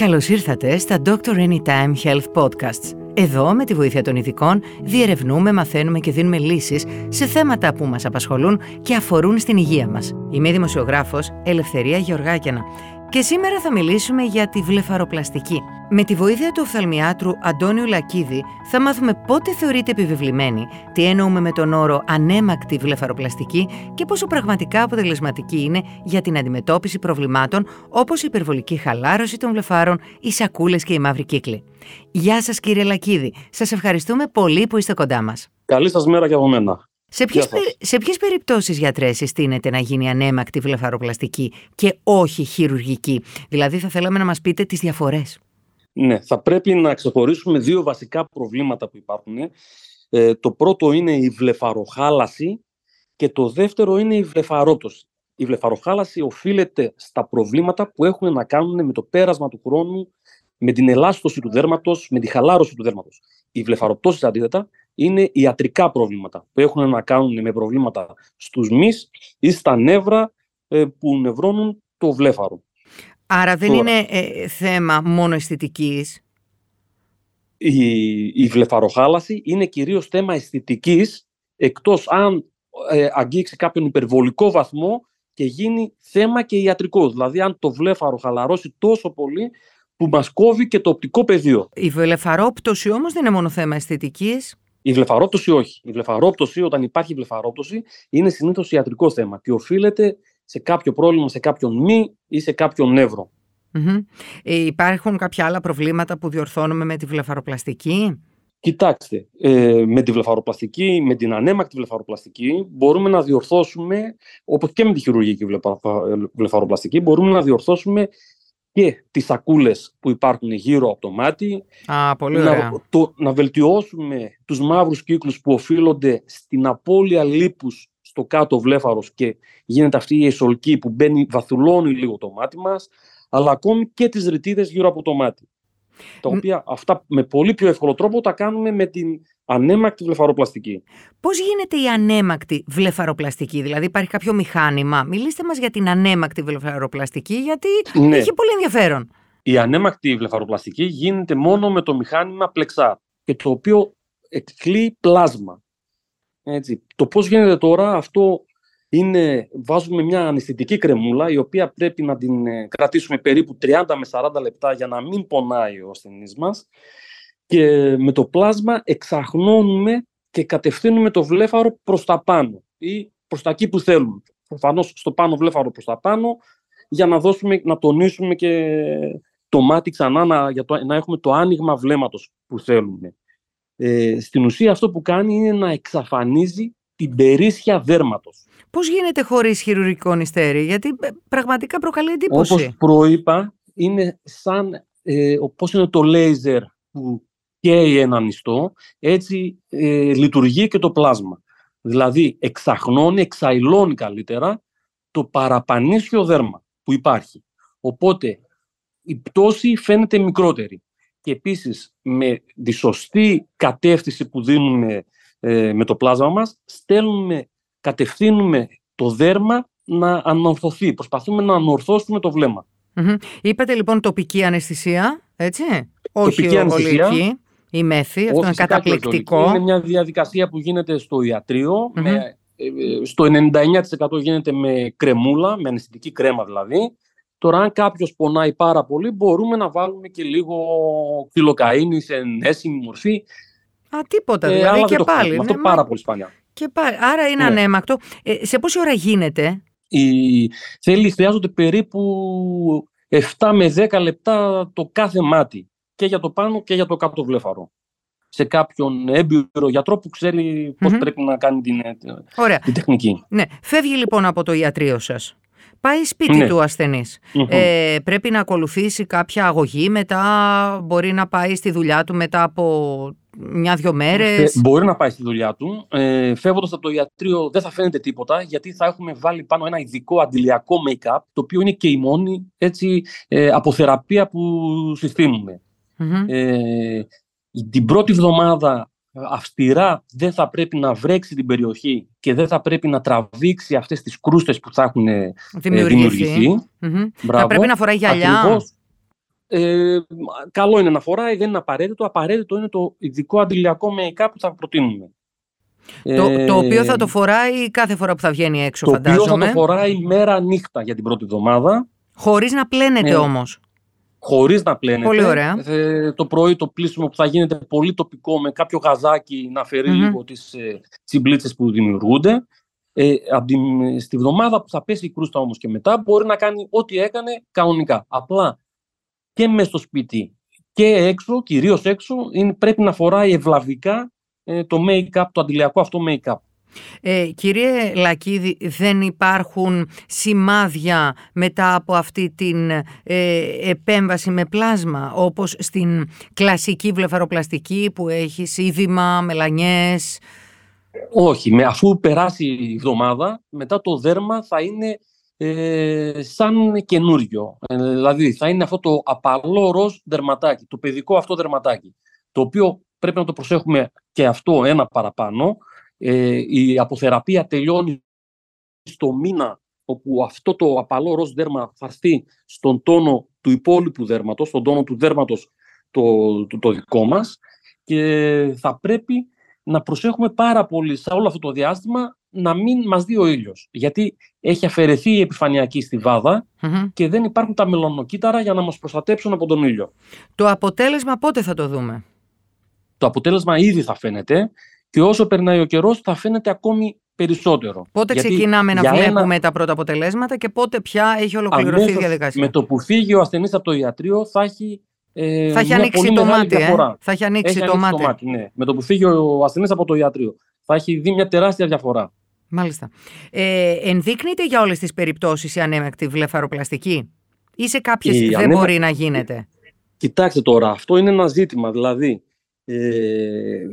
Καλώς ήρθατε στα Doctor Anytime Health Podcasts. Εδώ, με τη βοήθεια των ειδικών, διερευνούμε, μαθαίνουμε και δίνουμε λύσεις σε θέματα που μας απασχολούν και αφορούν στην υγεία μας. Είμαι η δημοσιογράφος Ελευθερία Γεωργάκιανα και σήμερα θα μιλήσουμε για τη βλεφαροπλαστική. Με τη βοήθεια του οφθαλμιάτρου Αντώνιου Λακίδη θα μάθουμε πότε θεωρείται επιβεβλημένη, τι εννοούμε με τον όρο ανέμακτη βλεφαροπλαστική και πόσο πραγματικά αποτελεσματική είναι για την αντιμετώπιση προβλημάτων όπως η υπερβολική χαλάρωση των βλεφάρων, οι σακούλες και οι μαύροι κύκλοι. Γεια σας κύριε Λακίδη, σας ευχαριστούμε πολύ που είστε κοντά μας. Καλή σας μέρα και από μένα. Σε ποιες, σε ποιες περιπτώσεις γιατρές συστήνεται να γίνει ανέμακτη βλεφαροπλαστική και όχι χειρουργική; Δηλαδή θα θέλαμε να μας πείτε τις διαφορές. Ναι, θα πρέπει να ξεχωρίσουμε δύο βασικά προβλήματα που υπάρχουν. Ε, το πρώτο είναι η βλεφαροχάλαση και το δεύτερο είναι η βλεφαρόπτωση. Η βλεφαροχάλαση οφείλεται στα προβλήματα που έχουν να κάνουν με το πέρασμα του χρόνου, με την ελάστωση του δέρματος, με τη χαλάρωση του δέρματος. Η βλεφαροπτώση αντίθετα είναι ιατρικά προβλήματα που έχουν να κάνουν με προβλήματα στους μυς ή στα νεύρα ε, που νευρώνουν το βλέφαρο. Άρα δεν είναι ε, θέμα μόνο αισθητικής; Η, η βλεφαροχάλαση είναι κυρίως θέμα αισθητικής εκτός αν ε, αγγίξει κάποιον υπερβολικό βαθμό και γίνει θέμα και ιατρικό. Δηλαδή αν το βλέφαρο χαλαρώσει τόσο πολύ που μας κόβει και το οπτικό πεδίο. Η βλεφαρόπτωση όμως δεν είναι μόνο θέμα αισθητικής; Η βλεφαρόπτωση όχι. Η βλεφαρόπτωση, όταν υπάρχει βλεφαρόπτωση, είναι συνήθως ιατρικό θέμα και οφείλεται σε κάποιο πρόβλημα, σε κάποιον μη ή σε κάποιον νεύρο. Ε, υπάρχουν κάποια άλλα προβλήματα που διορθώνουμε με τη βλεφαροπλαστική; Κοιτάξτε, ε, με τη βλεφαροπλαστική, με την ανέμακτη βλεφαροπλαστική μπορούμε να διορθώσουμε, όπως και με τη χειρουργική βλεφαροπλαστική, μπορούμε να διορθώσουμε και τις σακούλες που υπάρχουν γύρω από το μάτι. Α, πολύ Να, το, να βελτιώσουμε τους μαύρους κύκλους που οφείλονται στην απώλεια λίπους στο κάτω βλέφαρος και γίνεται αυτή η εσολκή που μπαίνει, βαθουλώνει λίγο το μάτι μας, αλλά ακόμη και τις ρητίδες γύρω από το μάτι. Τα οποία αυτά με πολύ πιο εύκολο τρόπο τα κάνουμε με την ανέμακτη βλεφαροπλαστική. Πώς γίνεται η ανέμακτη βλεφαροπλαστική, δηλαδή υπάρχει κάποιο μηχάνημα; Μιλήστε μας για την ανέμακτη βλεφαροπλαστική, γιατί ναι. έχει πολύ ενδιαφέρον. Η ανέμακτη βλεφαροπλαστική γίνεται μόνο με το μηχάνημα πλεξά και το οποίο εκκλεί πλάσμα. Έτσι. Το πώς γίνεται τώρα, αυτό είναι, βάζουμε μια αναισθητική κρεμούλα, η οποία πρέπει να την ε, κρατήσουμε περίπου 30 με 40 λεπτά για να μην πονάει ο ασθενής μας και με το πλάσμα εξαχνώνουμε και κατευθύνουμε το βλέφαρο προς τα πάνω ή προς τα εκεί που θέλουμε. Προφανώς στο πάνω βλέφαρο προς τα πάνω για να, δώσουμε, να τονίσουμε και το μάτι ξανά να, για το, να έχουμε το άνοιγμα βλέμματος που θέλουμε. Ε, στην ουσία αυτό που κάνει είναι να εξαφανίζει την περίσσια δέρματος. Πώς γίνεται χωρίς χειρουργικό νηστέρι, γιατί ε, πραγματικά προκαλεί εντύπωση. Όπως προείπα, είναι σαν, ε, πώς είναι το λέιζερ που καίει έναν ιστό, έτσι ε, λειτουργεί και το πλάσμα. Δηλαδή εξαχνώνει, εξαϊλώνει καλύτερα το παραπανίσιο δέρμα που υπάρχει. Οπότε η πτώση φαίνεται μικρότερη. Και επίσης με τη σωστή κατεύθυνση που δίνουμε ε, με το πλάσμα μας, στέλνουμε, κατευθύνουμε το δέρμα να ανορθωθεί. Προσπαθούμε να ανορθώσουμε το βλέμμα. Είπατε λοιπόν τοπική αναισθησία, έτσι, όχι τοπική ολική. Η μέθη, αυτό είναι καταπληκτικό. Είναι μια διαδικασία που γίνεται στο ιατριο με, ε, ε, στο 99% γίνεται με κρεμούλα, με αναισθητική κρέμα δηλαδή. Τώρα, αν κάποιος πονάει πάρα πολύ, μπορούμε να βάλουμε και λίγο κιλοκαίνη σε ενέσιμη μορφή. Α, τίποτα ε, δηλαδή και πάλι. Αυτό ναι, πάρα πολύ σπάνια. Και πάλι. Άρα είναι ναι. ανέμακτο. Ε, σε πόση ώρα γίνεται; Η... Θέλει, χρειάζονται περίπου 7 με 10 λεπτά το κάθε μάτι και για το πάνω και για το κάτω βλέφαρο. Σε κάποιον έμπειρο γιατρό που ξέρει πώς πρέπει να κάνει την, την τεχνική. Ναι. Φεύγει λοιπόν από το ιατρείο σας. Πάει σπίτι ναι. του ασθενης Ε, πρέπει να ακολουθήσει κάποια αγωγή μετά, μπορεί να πάει στη δουλειά του μετά από μια-δυο μέρες. Μπορεί να πάει στη δουλειά του. Ε, Φεύγοντας από το ιατρείο, δεν θα φαίνεται τίποτα, γιατί θα έχουμε βάλει πάνω ένα ειδικό αντιλιακό make-up, το οποίο είναι και η μόνη έτσι, ε, αποθεραπεία που συστήνουμε. Ε, την πρώτη εβδομάδα αυστηρά δεν θα πρέπει να βρέξει την περιοχή και δεν θα πρέπει να τραβήξει αυτές τις κρούστες που θα έχουν ε, δημιουργηθεί. Θα πρέπει να φοράει γυαλιά. Ε, καλό είναι να φοράει, δεν είναι απαραίτητο. Απαραίτητο είναι το ειδικό αντιλιακό make-up που θα προτείνουμε. Το, ε, το οποίο θα το φοράει κάθε φορά που θα βγαίνει έξω, το φαντάζομαι. Το οποίο θα το φοράει μέρα νύχτα για την πρώτη εβδομάδα. Χωρίς να πλένεται ε, όμως. Χωρίς να πλένεται. Πολύ ωραία. Ε, το πρωί το πλήσιμο που θα γίνεται πολύ τοπικό με κάποιο γαζάκι να φερει λίγο τις ε, τσιμπλίτσες που δημιουργούνται. Ε, από την, στη βδομάδα που θα πέσει η κρούστα όμως και μετά μπορεί να κάνει ό,τι έκανε κανονικά. Απλά και μέσα στο σπίτι και έξω, κυρίως έξω, είναι, πρέπει να φοράει ευλαβικά ε, το make-up, το αντιλιακό αυτό make-up. Ε, κύριε Λακίδη, δεν υπάρχουν σημάδια μετά από αυτή την ε, επέμβαση με πλάσμα, όπως στην κλασική βλεφαροπλαστική που έχει σίδημα, μελανιές; Όχι, με, αφού περάσει η εβδομάδα, μετά το δέρμα θα είναι ε, σαν καινούριο. Ε, δηλαδή θα είναι αυτό το απαλό ροζ δερματάκι, το παιδικό αυτό δερματάκι, το οποίο πρέπει να το προσέχουμε και αυτό ένα παραπάνω. Ε, η αποθεραπεία τελειώνει στο μήνα όπου αυτό το απαλό ροζ δέρμα θα έρθει στον τόνο του υπόλοιπου δέρματος, στον τόνο του δέρματος το, το, το δικό μας και θα πρέπει να προσέχουμε πάρα πολύ σε όλο αυτό το διάστημα να μην μας δει ο ήλιος. Γιατί έχει αφαιρεθεί η επιφανειακή στιβάδα και δεν υπάρχουν τα μελανοκύτταρα για να μας προστατέψουν από τον ήλιο. Το αποτέλεσμα πότε θα το δούμε; Το αποτέλεσμα ήδη θα φαίνεται και όσο περνάει ο καιρός θα φαίνεται ακόμη περισσότερο. Πότε ξεκινάμε να βλέπουμε τα πρώτα αποτελέσματα και πότε πια έχει ολοκληρωθεί η διαδικασία; Με το που φύγει ο ασθενής από το ιατρείο θα έχει ε, θα έχει ανοίξει το μάτι, ε; Θα έχει ανοίξει, έχει το, μάτι. το μάτι. ναι. Με το που φύγει ο ασθενής από το ιατρείο. Θα έχει δει μια τεράστια διαφορά. Μάλιστα. Ε, ενδείκνυται για όλες τις περιπτώσεις η ανέμακτη βλεφαροπλαστική ή σε κάποιες δεν μπορεί να γίνεται; Κοιτάξτε τώρα, αυτό είναι ένα ζήτημα. Δηλαδή, ε,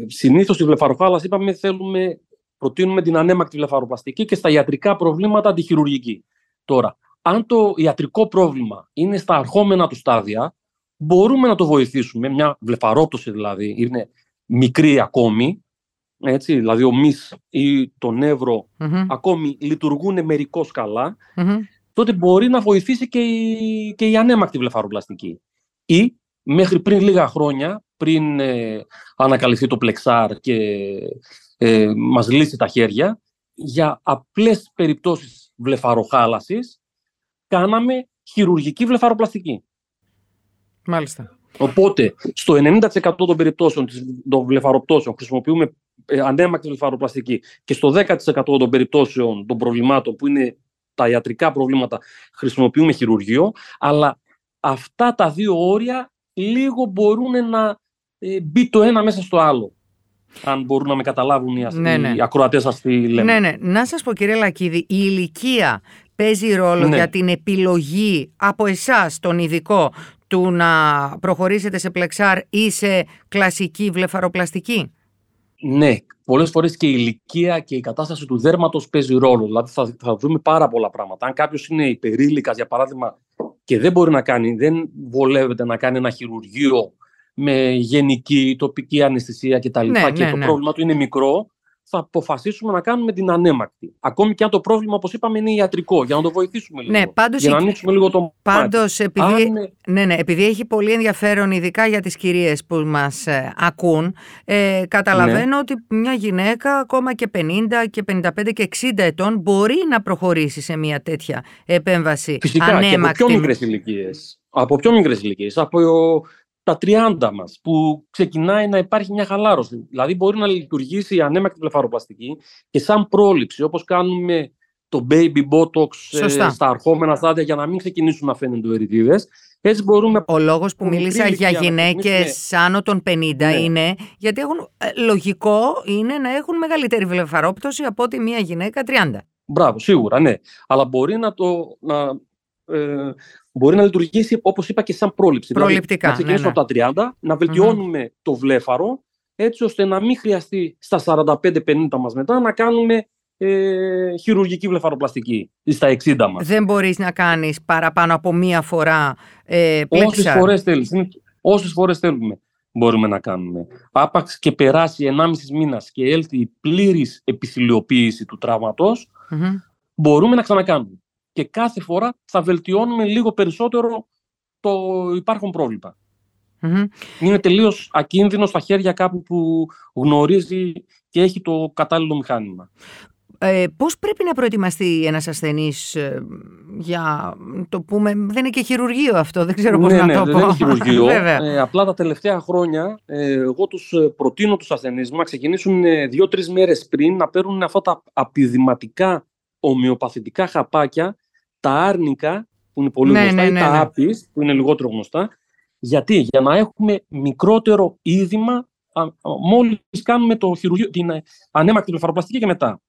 συνήθως στη βλεφαροχάλας είπαμε θέλουμε, προτείνουμε την ανέμακτη βλεφαροπλαστική και στα ιατρικά προβλήματα τη χειρουργική. Τώρα, αν το ιατρικό πρόβλημα είναι στα αρχόμενα του στάδια, μπορούμε να το βοηθήσουμε, μια βλεφαρόπτωση δηλαδή, είναι μικρή ακόμη, έτσι, δηλαδή ο μυς ή το νευρο ακόμη λειτουργούν μερικώς τότε μπορεί να βοηθήσει και η, και η ανέμακτη βλεφαροπλαστική. Ή μέχρι πριν λίγα χρόνια, πριν ε, ανακαλυφθεί το πλεξάρ και ε, μας λύσει τα χέρια, για απλές περιπτώσεις βλεφαροχάλασης, κάναμε χειρουργική βλεφαροπλαστική. Μάλιστα. Οπότε, στο 90% των περιπτώσεων των βλεφαροπτώσεων χρησιμοποιούμε ε, ανέμακτη βλεφαροπλαστική και στο 10% των περιπτώσεων των προβλημάτων που είναι τα ιατρικά προβλήματα χρησιμοποιούμε χειρουργείο, αλλά αυτά τα δύο όρια λίγο μπορούν να ε, μπει το ένα μέσα στο άλλο. Αν μπορούν να με καταλάβουν οι, ναι, ναι. ακροατές σας τι λέμε. Ναι, ναι. Να σας πω κύριε Λακίδη, η ηλικία παίζει ρόλο ναι. για την επιλογή από εσάς τον ειδικό του να προχωρήσετε σε πλεξάρ ή σε κλασική βλεφαροπλαστική; Ναι, πολλές φορές και η ηλικία και η κατάσταση του δέρματος παίζει ρόλο. Δηλαδή θα, θα δούμε πάρα πολλά πράγματα. Αν κάποιος είναι υπερήλικας, για παράδειγμα, και δεν μπορεί να κάνει, δεν βολεύεται να κάνει ένα χειρουργείο με γενική τοπική αναισθησία κτλ. Ναι, και ναι, το ναι. πρόβλημα του είναι μικρό, θα αποφασίσουμε να κάνουμε την ανέμακτη. Ακόμη και αν το πρόβλημα, όπως είπαμε, είναι ιατρικό, για να το βοηθήσουμε λίγο. Ναι, πάντως, για να ανοίξουμε λίγο το πάντως, επειδή, ναι, ναι, επειδή έχει πολύ ενδιαφέρον, ειδικά για τις κυρίες που μας ε, ακούν, ε, καταλαβαίνω ναι. ότι μια γυναίκα ακόμα και 50 και 55 και 60 ετών μπορεί να προχωρήσει σε μια τέτοια επέμβαση Φυσικά, ανέμακτη. Και από πιο μικρές ηλικίες. Από πιο μικρές ηλικίες. Από τα 30 μας, που ξεκινάει να υπάρχει μια χαλάρωση. Δηλαδή μπορεί να λειτουργήσει η ανέμακτη βλεφαροπλαστική και σαν πρόληψη, όπως κάνουμε το baby botox ε, στα αρχόμενα στάδια για να μην ξεκινήσουν να φαίνονται ερητίδες. Έτσι μπορούμε... Ο λόγος που μίλησα για γυναίκες άνω των 50 ναι. είναι γιατί έχουν, ε, λογικό είναι να έχουν μεγαλύτερη βλεφαρόπτωση από ότι μια γυναίκα 30. Μπράβο, σίγουρα, ναι. Αλλά μπορεί να το, να, ε, μπορεί να λειτουργήσει, όπως είπα, και σαν πρόληψη. Δηλαδή, Προληπτικά. Δηλαδή, να ξεκινήσουμε ναι, ναι. από τα 30, να βελτιωνουμε το βλέφαρο, έτσι ώστε να μην χρειαστεί στα 45-50 μας μετά να κάνουμε ε, χειρουργική βλεφαροπλαστική στα 60 μας. Δεν μπορείς να κάνεις παραπάνω από μία φορά ε, πλέξα. Όσες φορές θέλεις. Όσες φορές θέλουμε μπορούμε να κάνουμε. Άπαξ και περάσει 1,5 μήνας και έλθει η πλήρης επιθυλιοποίηση του τραυματος μπορούμε να ξανακάνουμε και κάθε φορά θα βελτιώνουμε λίγο περισσότερο το υπάρχον Είναι τελείως ακίνδυνο στα χέρια κάπου που γνωρίζει και έχει το κατάλληλο μηχάνημα. Ε, πώς πρέπει να προετοιμαστεί ένας ασθενής ε, για το πούμε, δεν είναι και χειρουργείο αυτό, δεν ξέρω πώς ναι, να ναι, το δεν πω. είναι χειρουργείο. ε, απλά τα τελευταία χρόνια ε, εγώ τους ε, προτείνω τους ασθενείς να ξεκινήσουν ε, δύο-τρεις μέρες πριν να παίρνουν αυτά τα απειδηματικά ομοιοπαθητικά χαπάκια, τα άρνικα που είναι πολύ Ναι, γνωστά ναι, ή ναι, τα ναι. άπης που είναι λιγότερο γνωστά. Γιατί, για να έχουμε μικρότερο είδημα α, α, μόλις κάνουμε το χειρουργείο, την ε, ανέμακτη βλεφαροπλαστική και μετά.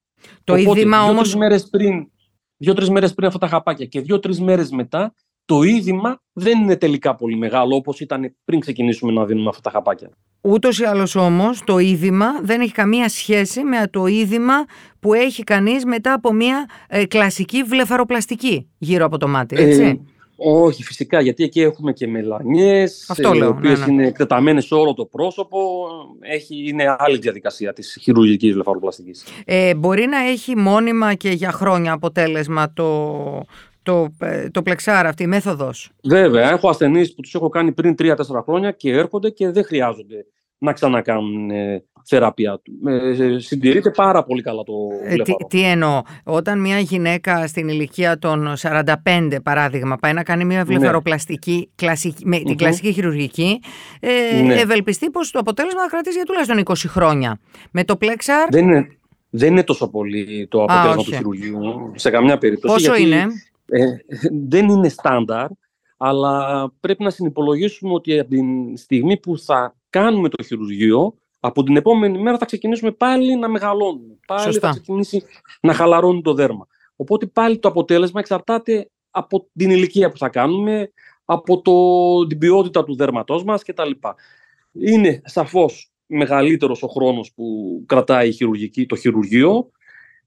Το Οπότε, είδημα δύο-τρεις όμως, μέρες πριν, δύο-τρεις μέρες πριν αυτά τα χαπάκια και δύο-τρεις μέρες μετά, το είδημα δεν είναι τελικά πολύ μεγάλο όπως ήταν πριν ξεκινήσουμε να δίνουμε αυτά τα χαπάκια. ούτως ή άλλως όμως, το είδημα δεν έχει καμία σχέση με το είδημα που έχει κανείς μετά από μια ε, κλασική βλεφαροπλαστική γύρω από το μάτι, έτσι; Ε, όχι, φυσικά, γιατί εκεί έχουμε και μελανιές, Αυτό ε, οι λέω, οποίες ναι, ναι. είναι εκτεταμένες σε όλο το πρόσωπο. Έχει, είναι άλλη διαδικασία της χειρουργικής βλεφαροπλαστικής. Ε, μπορεί να έχει μόνιμα και για χρόνια αποτέλεσμα το, το, ε, το πλεξάρ αυτή η μέθοδος. Βέβαια, έχω ασθενείς που τους έχω κάνει πριν 3-4 χρόνια και έρχονται και δεν χρειάζονται να ξανακάνουν ε, θεραπεία. Ε, συντηρείται πάρα πολύ καλά το Ε, τι, βλέφαρο. τι εννοώ, όταν μια γυναίκα στην ηλικία των 45 παράδειγμα πάει να κάνει μια βλεφαροπλαστική κλασική, με την Μμμ. κλασική χειρουργική ε, Ναι. ευελπιστεί πως το αποτέλεσμα θα κρατήσει για τουλάχιστον 20 χρόνια. Με το πλέξαρ Δεν είναι, δεν είναι τόσο πολύ το αποτέλεσμα του όχι. χειρουργείου σε καμιά περίπτωση. πόσο γιατί, είναι, ε, δεν είναι στάνταρ, αλλά πρέπει να συνυπολογίσουμε ότι από την στιγμή που θα κάνουμε το χειρουργείο, από την επόμενη μέρα θα ξεκινήσουμε πάλι να μεγαλώνουμε. Πάλι Σωστά. θα ξεκινήσει να χαλαρώνει το δέρμα. Οπότε πάλι το αποτέλεσμα εξαρτάται από την ηλικία που θα κάνουμε, από το, την ποιότητα του δέρματός μας κτλ. Είναι σαφώς μεγαλύτερος ο χρόνος που κρατάει η χειρουργική, το χειρουργείο,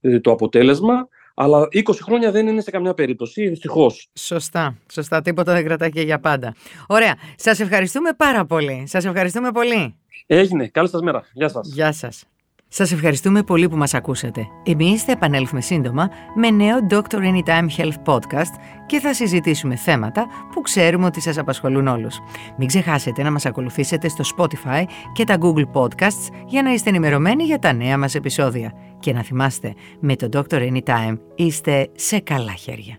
ε, το αποτέλεσμα, αλλά 20 χρόνια δεν είναι σε καμιά περίπτωση, δυστυχώς. Σωστά, σωστά, τίποτα δεν κρατάει και για πάντα. Ωραία, σας ευχαριστούμε πάρα πολύ, σας ευχαριστούμε πολύ. Έγινε. Καλή σας μέρα. Γεια σας. Γεια σας. Σας ευχαριστούμε πολύ που μας ακούσατε. Εμείς θα επανέλθουμε σύντομα με νέο Dr. Anytime Health Podcast και θα συζητήσουμε θέματα που ξέρουμε ότι σας απασχολούν όλους. Μην ξεχάσετε να μας ακολουθήσετε στο Spotify και τα Google Podcasts για να είστε ενημερωμένοι για τα νέα μας επεισόδια. Και να θυμάστε, με το Dr. Anytime είστε σε καλά χέρια.